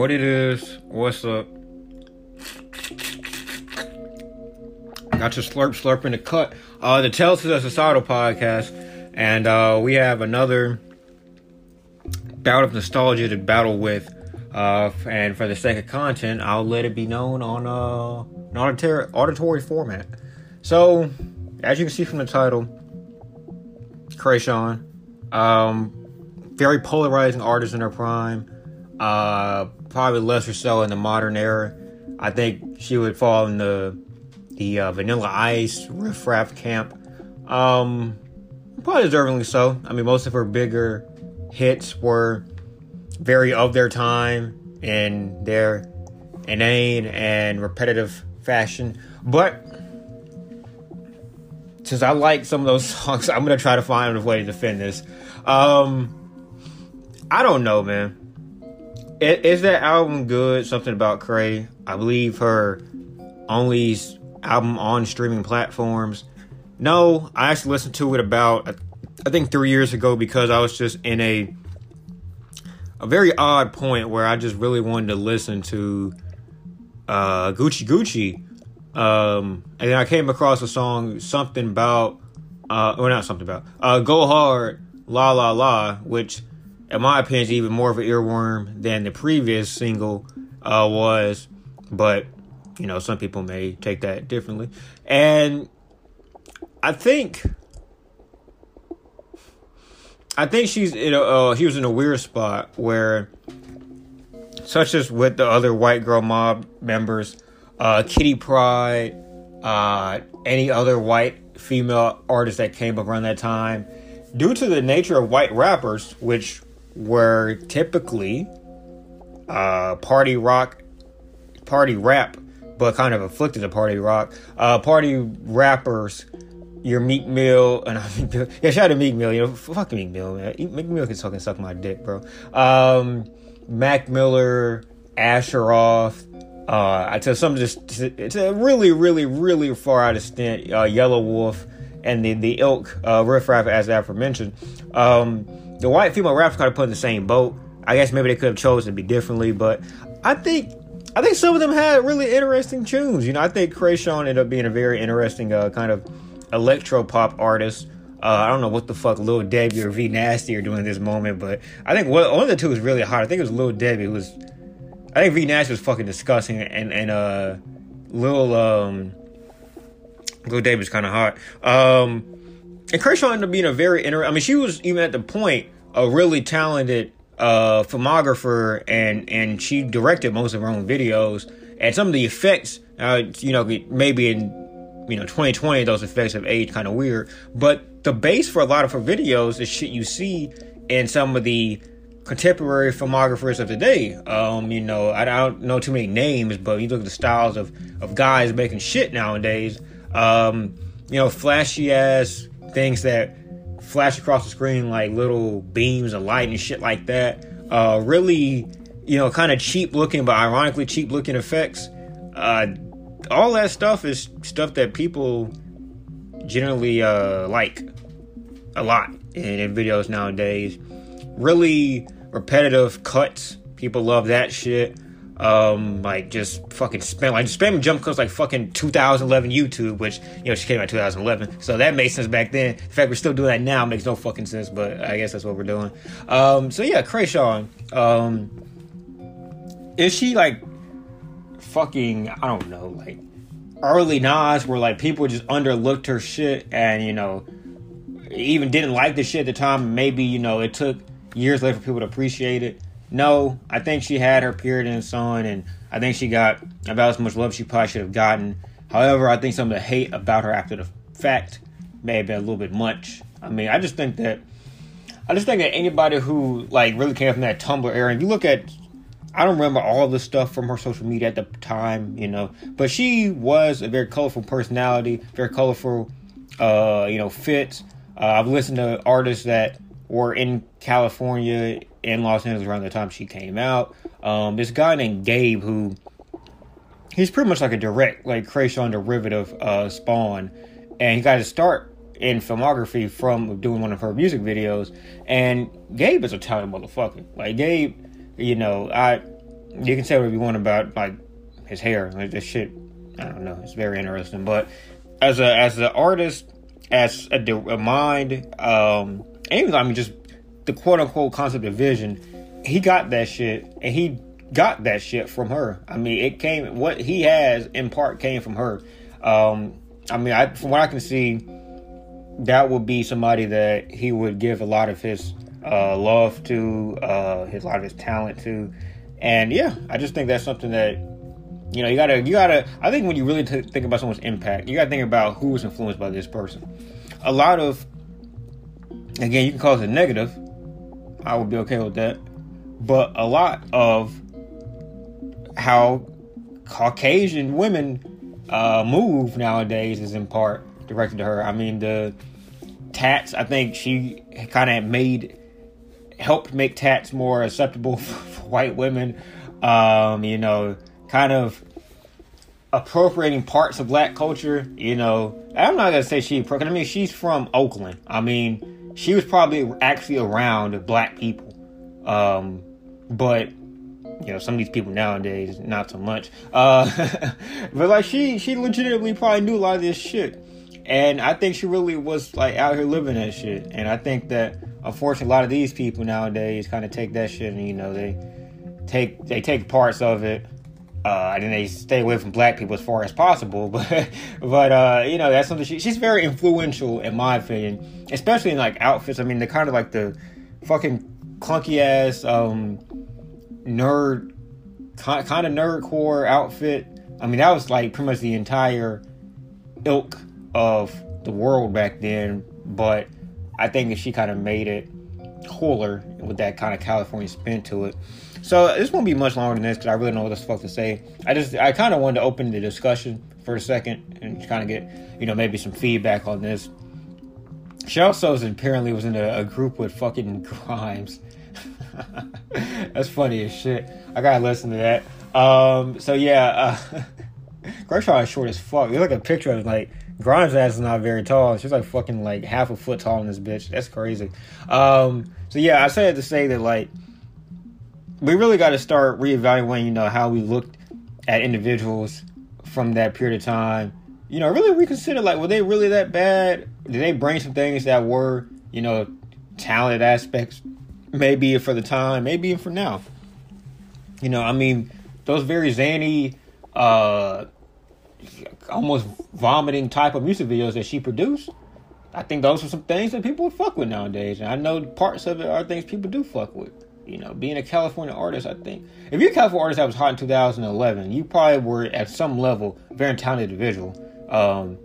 what it is, what's up. Got your slurp slurp in the cut. Uh, the Tales of the Societal podcast, and uh, we have another bout of nostalgia to battle with. Uh, and for the sake of content, I'll let it be known on uh, an auditory, auditory format. So, as you can see from the title, Kreayshawn, um, very polarizing artist in her prime. Uh, probably lesser so in the modern era. I think she would fall in the the uh, Vanilla Ice riffraff camp. Um, probably deservingly so. I mean, most of her bigger hits were very of their time in their inane and repetitive fashion. But since I like some of those songs, I'm gonna try to find a way to defend this. Um, I don't know, man. Is, that album good? Something about Kreay. I believe her only album on streaming platforms. No, I actually listened to it about I think three years ago because I was just in a a very odd point where I just really wanted to listen to uh, Gucci Gucci. Um, and then I came across a song, something about, uh, or not something about, uh, Go Hard, La La La, which, in my opinion, even more of an earworm than the previous single uh, was. But you know, some people may take that differently. And I think I think she's in a uh, he was in a weird spot where such as with the other white girl mob members, uh, Kitty Pryde, uh, any other white female artist that came up around that time, due to the nature of white rappers, which were typically uh, party rock, party rap but kind of afflicted to party rock. Uh, party rappers, your Meek Mill, and I mean, yeah, shout out to Meek Mill. You know, fuck Meek Mill, man. Meek Mill can fucking suck my dick, bro. Um, Mac Miller, Asher Roth. Uh, tell some just it's a really, really, really far out of stint. Uh, Yelawolf and the the ilk uh, riff raff as aforementioned. Um, the white female rappers kind of put in the same boat. I guess maybe they could have chosen to be differently, but I think I think some of them had really interesting tunes. You know, I think Kreayshawn ended up being a very interesting uh, kind of electro pop artist. Uh, I don't know what the fuck Lil Debbie or V Nasty are doing at this moment, but I think one, one of the two was really hot. I think it was Lil Debbie. It was, I think V Nasty was fucking disgusting, and and uh, Lil um, Lil Debbie was kind of hot. Um, and Kreayshawn ended up being a very inter. I mean, she was even at the point a really talented uh, filmographer, and and she directed most of her own videos. And some of the effects, uh, you know, maybe in you know 2020, those effects have aged kind of weird. But the base for a lot of her videos is shit you see in some of the contemporary filmographers of today. Um, you know, I don't know too many names, but you look at the styles of of guys making shit nowadays. Um, you know, flashy ass things that flash across the screen like little beams of light and shit like that. Uh, really, you know, kind of cheap looking, but ironically cheap looking effects. Uh, all that stuff is stuff that people generally uh, like a lot in, in videos nowadays. Really repetitive cuts. People love that shit um, like just fucking spam, like spam jump cuts like fucking 2011 YouTube, which you know she came out 2011, so that made sense back then. In fact, we're still doing that now makes no fucking sense, but I guess that's what we're doing. Um, so yeah, Kreayshawn, um, is she like fucking I don't know, like early Nas, where like people just underlooked her shit and you know even didn't like the shit at the time. Maybe you know it took years later for people to appreciate it. No, I think she had her period and so on, and I think she got about as much love she probably should have gotten. However, I think some of the hate about her after the fact may have been a little bit much. I mean, I just think that I just think that anybody who like really came from that Tumblr era, and you look at I don't remember all the stuff from her social media at the time, you know, but she was a very colorful personality, very colorful, uh, you know, fit. Uh, I've listened to artists that were in California in Los Angeles around the time she came out. Um, this guy named Gabe who he's pretty much like a direct like Kreayshawn derivative uh, Spawn, and he got his start in filmography from doing one of her music videos. And Gabe is a talented motherfucker. Like Gabe, you know, I you can say whatever you want about like his hair, like this shit. I don't know. It's very interesting, but as a as an artist, as a, a mind, um, even I mean just the quote unquote concept of vision, he got that shit, and he got that shit from her. I mean, it came what he has in part came from her. Um, I mean, I, from what I can see, that would be somebody that he would give a lot of his uh, love to, uh, his a lot of his talent to, and yeah, I just think that's something that you know you gotta you gotta. I think when you really t- think about someone's impact, you gotta think about who was influenced by this person. A lot of, again, you can call it a negative. I would be okay with that, but a lot of how Caucasian women uh, move nowadays is in part directed to her. I mean, the tats, I think she kind of made, helped make tats more acceptable for white women. Um, you know, kind of appropriating parts of black culture. You know, I'm not gonna say she. I mean, she's from Oakland. I mean, she was probably actually around black people. Um, but you know some of these people nowadays not so much. Uh but like she she legitimately probably knew a lot of this shit. And i think she really was like out here living that shit. And i think that unfortunately a lot of these people nowadays kind of take that shit and you know they take they take parts of it uh, and they stay away from black people as far as possible. But, but uh, you know, that's something she, she's very influential in my opinion, especially in like outfits. I mean, they're kind of like the fucking clunky ass um, nerd, kind of nerdcore outfit. I mean, that was like pretty much the entire ilk of the world back then. But I think that she kind of made it cooler with that kind of California spin to it. So this won't be much longer than this because I really don't know what the fuck to say. I just I kind of wanted to open the discussion for a second and kind of get you know maybe some feedback on this. She also apparently was in a, a group with fucking Grimes. That's funny as shit. I gotta listen to that. Um, so yeah, uh, Kreayshawn is short as fuck. You look at a picture of like Grimes' ass is not very tall. She's like fucking like half a foot tall in this bitch. That's crazy. Um, so yeah, I said to say that like we really got to start reevaluating, you know, how we looked at individuals from that period of time. You know, really reconsider like were they really that bad? Did they bring some things that were, you know, talented aspects maybe for the time, maybe for now. You know, I mean, those very zany, uh, almost vomiting type of music videos that she produced, I think those are some things that people would fuck with nowadays. And I know parts of it are things people do fuck with. You know, being a California artist, I think if you're a California artist that was hot in 2011, you probably were at some level very talented individual. Um,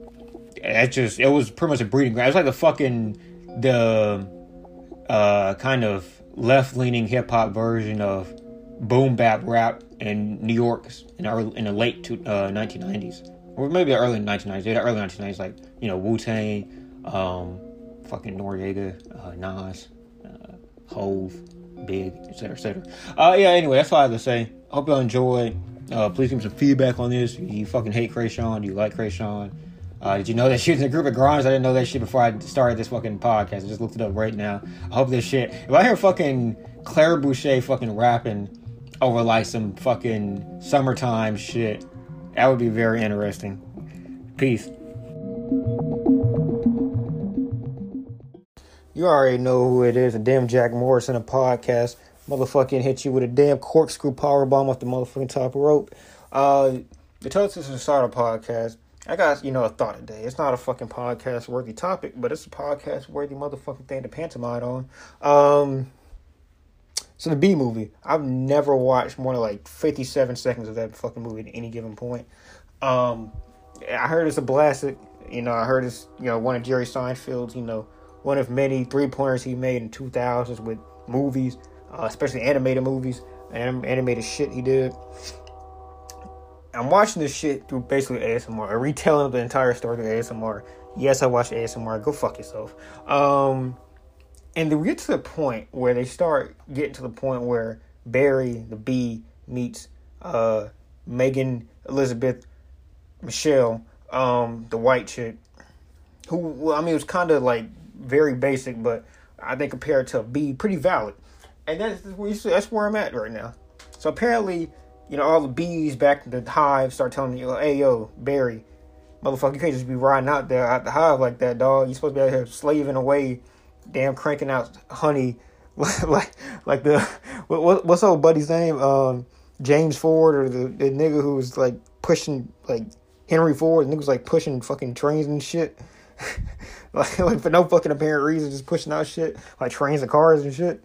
it just it was pretty much a breeding ground. It was like the fucking the uh, kind of left leaning hip hop version of boom bap rap in New York in early, in the late to, uh, 1990s, or maybe early 1990s. The early 1990s, like you know Wu Tang, um, fucking Noreaga, uh, Nas, uh, Hove, Big, etc., etc. Uh, yeah. Anyway, that's all I have to say. Hope y'all enjoyed. Uh, please give me some feedback on this. You fucking hate Kreayshawn? Do you like Kreayshawn? Uh, did you know that she was in a group of Grimes? I didn't know that shit before I started this fucking podcast. I just looked it up right now. I hope this shit. If I hear fucking Claire Boucher fucking rapping over like some fucking summertime shit, that would be very interesting. Peace. You already know who it is. A damn Jack Morrison a podcast. Motherfucking hit you with a damn corkscrew power bomb off the motherfucking top rope. Uh, the Toast is a starter podcast. I got, you know, a thought today. It's not a fucking podcast worthy topic, but it's a podcast worthy motherfucking thing to pantomime on. Um, so the B movie, I've never watched more than like 57 seconds of that fucking movie at any given point. Um, I heard it's a blast. You know, I heard it's, you know, one of Jerry Seinfeld's, you know, one of many three pointers he made in 2000s with movies, uh, especially animated movies and animated shit he did. I'm watching this shit through basically ASMR, a retelling of the entire story through ASMR. Yes, I watch ASMR. Go fuck yourself. Um, and we get to the point where they start getting to the point where Barry, the bee, meets uh, Megan Elizabeth Michelle, um, the white chick, who, well, I mean, it was kind of like very basic, but I think compared to a bee, pretty valid. And that's, that's where I'm at right now. So apparently, you know, all the bees back in the hive start telling you, hey, yo, Barry, motherfucker, you can't just be riding out there at the hive like that, dog. You're supposed to be out here slaving away, damn, cranking out honey, like like the what, what's old buddy's name, um, James Ford, or the, the nigga who's like pushing like Henry Ford, the nigga was like pushing fucking trains and shit. like, like for no fucking apparent reason, just pushing out shit like trains and cars and shit.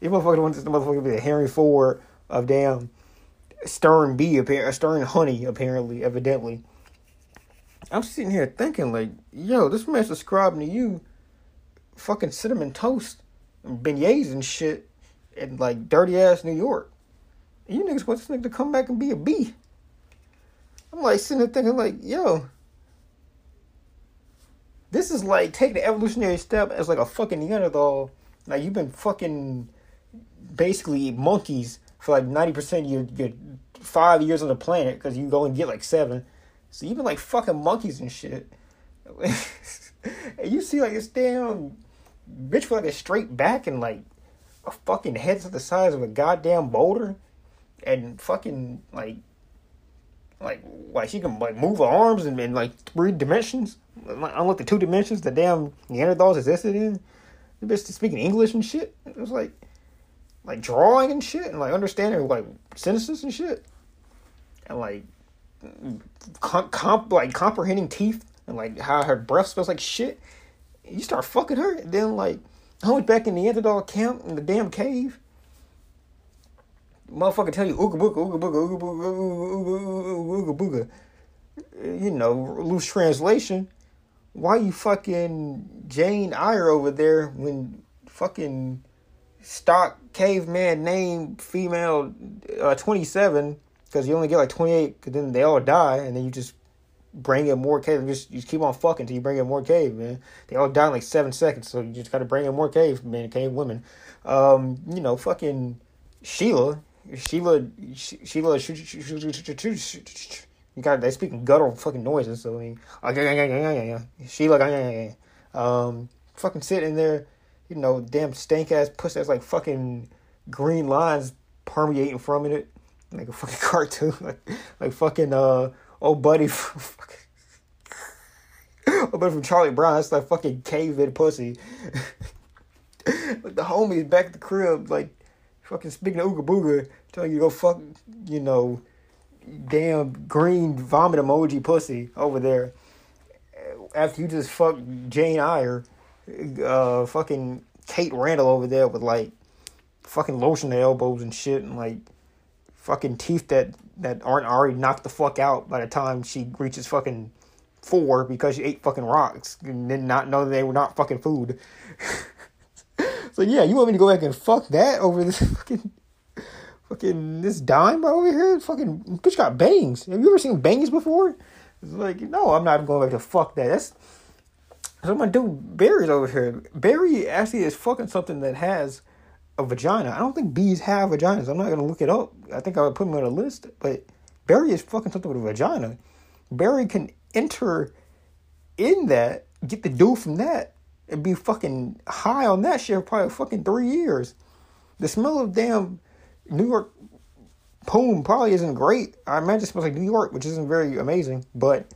You motherfucker wants this motherfucker to be a Henry Ford of damn Stern bee, apparently Stern honey, apparently, evidently. I'm sitting here thinking like, yo, this man's describing to you fucking cinnamon toast and beignets and shit in like dirty ass New York. And you niggas want this nigga to come back and be a bee. I'm like sitting there thinking like, yo, this is like taking the evolutionary step as like a fucking Neanderthal. Like you've been fucking basically monkeys for like ninety percent of your your five years on the planet because you go and get like seven. So you've been like fucking monkeys and shit. and you see like this damn bitch with like a straight back and like a fucking head to the size of a goddamn boulder and fucking like like like she can like move her arms in, in like three dimensions, unlike the two dimensions the damn Neanderthals existed in. The bitch speaking English and shit. It was like like drawing and shit and like understanding like sentences and shit and like comp, comp like comprehending teeth and like how her breath smells like shit. You start fucking her, and then like I went back in the Neanderthal camp in the damn cave motherfucker tell you ooga booga, ooga booga, ooga booga, ooga booga, booga. You know, loose translation. Why you fucking Jane Eyre over there when fucking stock caveman name female uh, 27 because you only get like 28 because then they all die and then you just bring in more cave. Just you just keep on fucking until you bring in more cave, man. They all die in like seven seconds, so you just got to bring in more cave, man. Cave women. Um, you know, fucking Sheila. Sheila, Sheila, you got they speaking guttural fucking noises. So I mean, Sheila, um, fucking sitting there, you know, damn stank ass pussy that's like fucking green lines permeating from it, like a fucking cartoon, like like fucking uh old buddy from old buddy from Charlie Brown. That's like fucking cave pussy. like the homies back at the crib, like fucking speaking of Ooga Booga, telling you to go fuck, you know, damn green vomit emoji pussy over there. After you just fuck Jane Eyre, uh, fucking Kate Randall over there with like fucking lotion to elbows and shit and like fucking teeth that that aren't already knocked the fuck out by the time she reaches fucking four because she ate fucking rocks and did not know they were not fucking food. So yeah, you want me to go back and fuck that over this fucking fucking this dime over here? Fucking bitch got bangs. Have you ever seen bangs before? It's like, no, I'm not going back to fuck that. That's so I'm gonna do berries over here. Berry actually is fucking something that has a vagina. I don't think bees have vaginas. I'm not gonna look it up. I think I would put him on a list, but Barry is fucking something with a vagina. Barry can enter in that, get the dude from that, and be fucking high on that shit for probably fucking three years. The smell of damn New York poom probably isn't great. I imagine it smells like New York, which isn't very amazing, but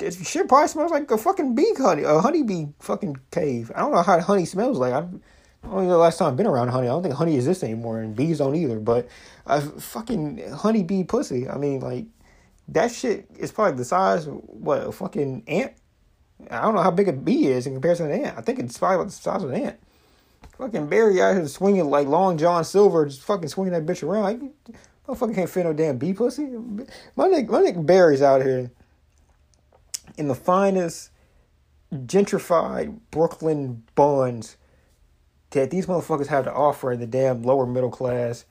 it shit probably smells like a fucking bee honey, a honeybee fucking cave. I don't know how honey smells like. I know the last time I've been around honey. I don't think honey exists anymore, and bees don't either. But I fucking honeybee pussy. I mean, like that shit is probably the size of what a fucking ant I don't know how big a bee is in comparison to an ant. I think it's probably about the size of an ant. Fucking Barry out here swinging like Long John Silver, just fucking swinging that bitch around. Like, motherfucker can't fit no damn bee pussy. My nigga, my nigga Barry's out here in the finest gentrified Brooklyn buns that these motherfuckers have to offer in the damn lower middle class.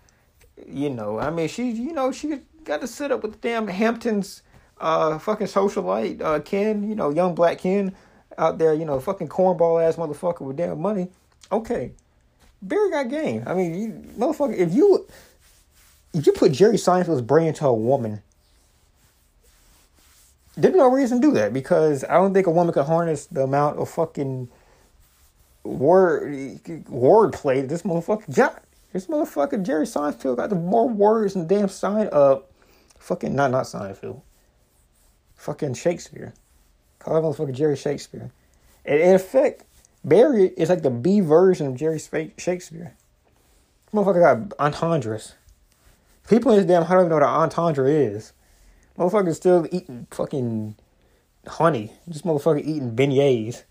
You know, I mean, she, you know, she got to sit up with the damn Hamptons uh, fucking socialite, uh, Ken, you know, young black Ken out there, you know, fucking cornball ass motherfucker with damn money. Okay. Barry got game. I mean, you, motherfucker, if you if you put Jerry Seinfeld's brain into a woman, there's no reason to do that because I don't think a woman could harness the amount of fucking word word play this motherfucker got. This motherfucker Jerry Seinfeld got the more words than damn sign up. Fucking not not Seinfeld. Fucking Shakespeare. Call that motherfucker Jerry Shakespeare. And in effect, Barry is like the B version of Jerry Shakespeare. This motherfucker got entendres. People in this damn I don't even know what an entendre is. Motherfucker still eating fucking honey. This motherfucker eating beignets.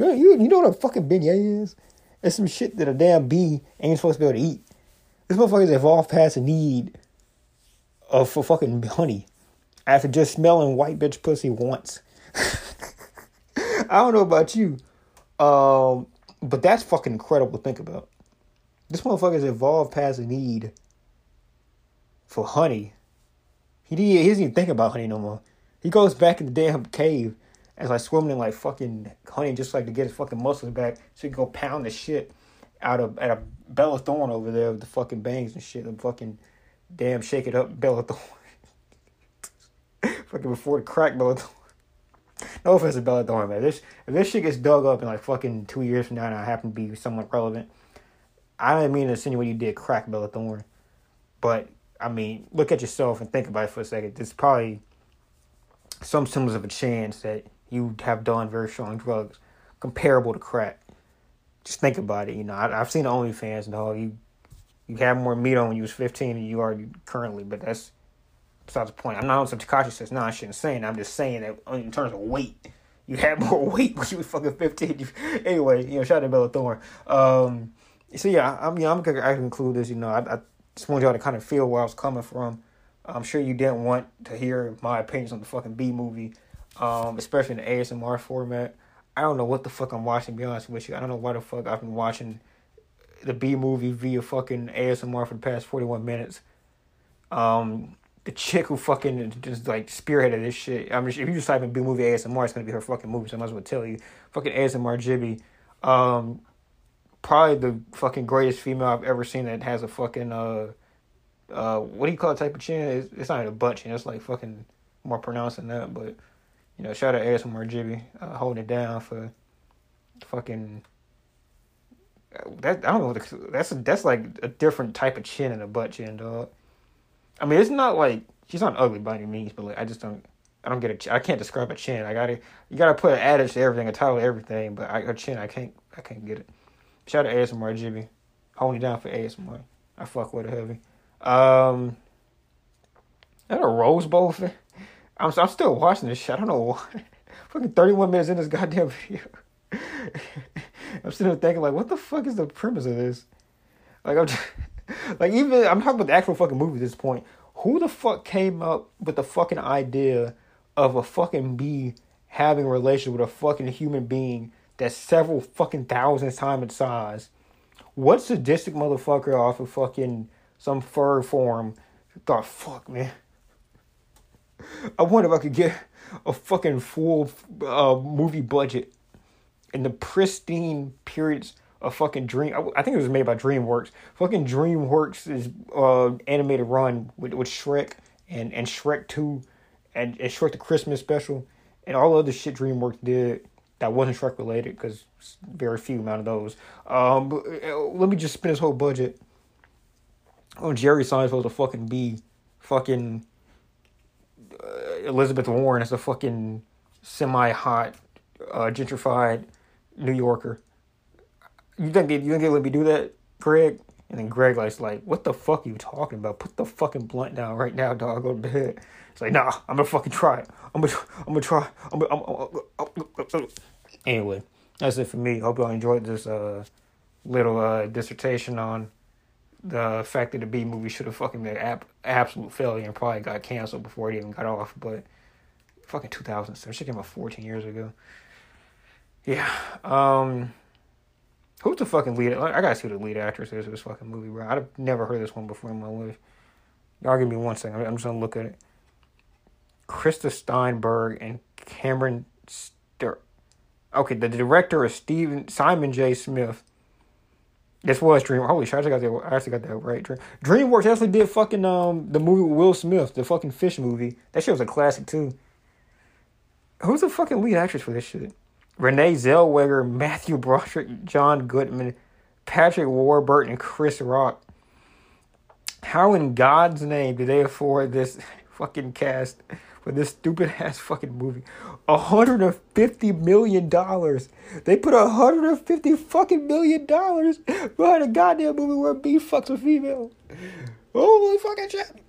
You, you, you know what a fucking beignet is? It's some shit that a damn bee ain't supposed to be able to eat. This motherfucker's evolved past the need of for fucking honey after just smelling white bitch pussy once. I don't know about you, um, but that's fucking incredible to think about. This motherfucker's evolved past the need for honey. He, did, he doesn't even think about honey no more. He goes back in the damn cave and like swimming in like fucking honey just like to get his fucking muscles back so he can go pound the shit out of at a Bella Thorne over there with the fucking bangs and shit and fucking damn shake it up Bella Thorne. fucking before the crack Bella Thorne. No offense to Bella Thorne, man. This if this shit gets dug up in like fucking two years from now and I happen to be somewhat relevant, I don't mean to insinuate you did crack Bella Thorne. But I mean, look at yourself and think about it for a second. There's probably some semblance of a chance that you have done very strong drugs comparable to crack. Just think about it. You know, I, have seen OnlyFans, dog. You you had more meat on when you was fifteen than you are currently, but that's besides the point. I'm not on some Tekashi says no, I shouldn't say it. I'm just saying that in terms of weight, you had more weight when you was fucking fifteen. anyway, you know, shout out to Bella Thorne. Um, so yeah, I, I mean, I'm gonna I conclude this. You know, I, I just want y'all to kind of feel where I was coming from. I'm sure you didn't want to hear my opinions on the fucking B movie um, especially in the ASMR format. I don't know what the fuck I'm watching. be honest with you, I don't know why the fuck I've been watching the B movie via fucking ASMR for the past forty one minutes. Um, the chick who fucking just like spearheaded this shit. I mean, if you just type in B movie ASMR, it's gonna be her fucking movie. So I might as well tell you, fucking ASMR Gibi. Um, probably the fucking greatest female I've ever seen that has a fucking uh, uh, what do you call it type of chin? It's, it's not a butt chin. It's like fucking more pronounced than that, but you know, shout out ASMR Gibi, uh, holding it down for fucking. That I don't know. That's that's like a different type of chin and a butt chin, dog. I mean, it's not like she's not ugly by any means, but like I just don't. I don't get a. I can't describe a chin. I gotta. You gotta put an adage to everything, a title to everything. But I, her chin, I can't. I can't get it. Shout out ASMR Gibi, holding it down for ASMR. I fuck with it heavy. Um, that a Rose Bowl thing. I'm, I'm still watching this shit. I don't know why. Fucking 31 minutes in this goddamn video. I'm sitting there thinking, like, what the fuck is the premise of this? Like, I'm just, like, even, I'm talking about the actual fucking movie at this point. Who the fuck came up with the fucking idea of a fucking bee having a relationship with a fucking human being that's several fucking thousands times its size? What sadistic motherfucker off of fucking some fur form thought, fuck, man I wonder if I could get a fucking full uh, movie budget in the pristine periods of fucking Dream. I, think it was made by DreamWorks. Fucking DreamWorks is uh, animated run with, with Shrek and, and Shrek 2 and, and Shrek the Christmas special and all other shit DreamWorks did that wasn't Shrek related because very few amount of those. Um, but, uh, let me just spend this whole budget on Jerry Seinfeld to fucking be fucking Elizabeth Warren as a fucking semi-hot, uh, gentrified New Yorker. You think you think they let me do that, Greg? And then Greg like's like, "What the fuck are you talking about? Put the fucking blunt down right now, dog. Go to bed." It's like, "Nah, I'm gonna fucking try it. I'm gonna, I'm gonna try. I'm gonna, I'm, I'm, I'm, Anyway, that's it for me. Hope y'all enjoyed this uh, little uh, dissertation on the fact that the B movie should have fucking been an absolute failure and probably got canceled before it even got off. But fucking 2007, shit came out 14 years ago. Yeah. Um, who's the fucking lead? I gotta see who the lead actress is of this fucking movie, bro. I've never heard this one before in my life. Y'all give me one second. I'm just gonna look at it. Krista Steinberg and Cameron Stir. Okay, the director is Steven Simon J. Smith. This was Dream. Holy shit! I actually got that. I actually got that right. Dream, DreamWorks actually did fucking um the movie with Will Smith, the fucking fish movie. That shit was a classic too. Who's the fucking lead actress for this shit? Renee Zellweger, Matthew Broderick, John Goodman, Patrick Warburton, and Chris Rock. How in God's name did they afford this fucking cast for this stupid ass fucking movie? hundred and fifty million dollars. They put hundred and fifty fucking million dollars behind a goddamn movie where B fucks a female. Holy fucking shit!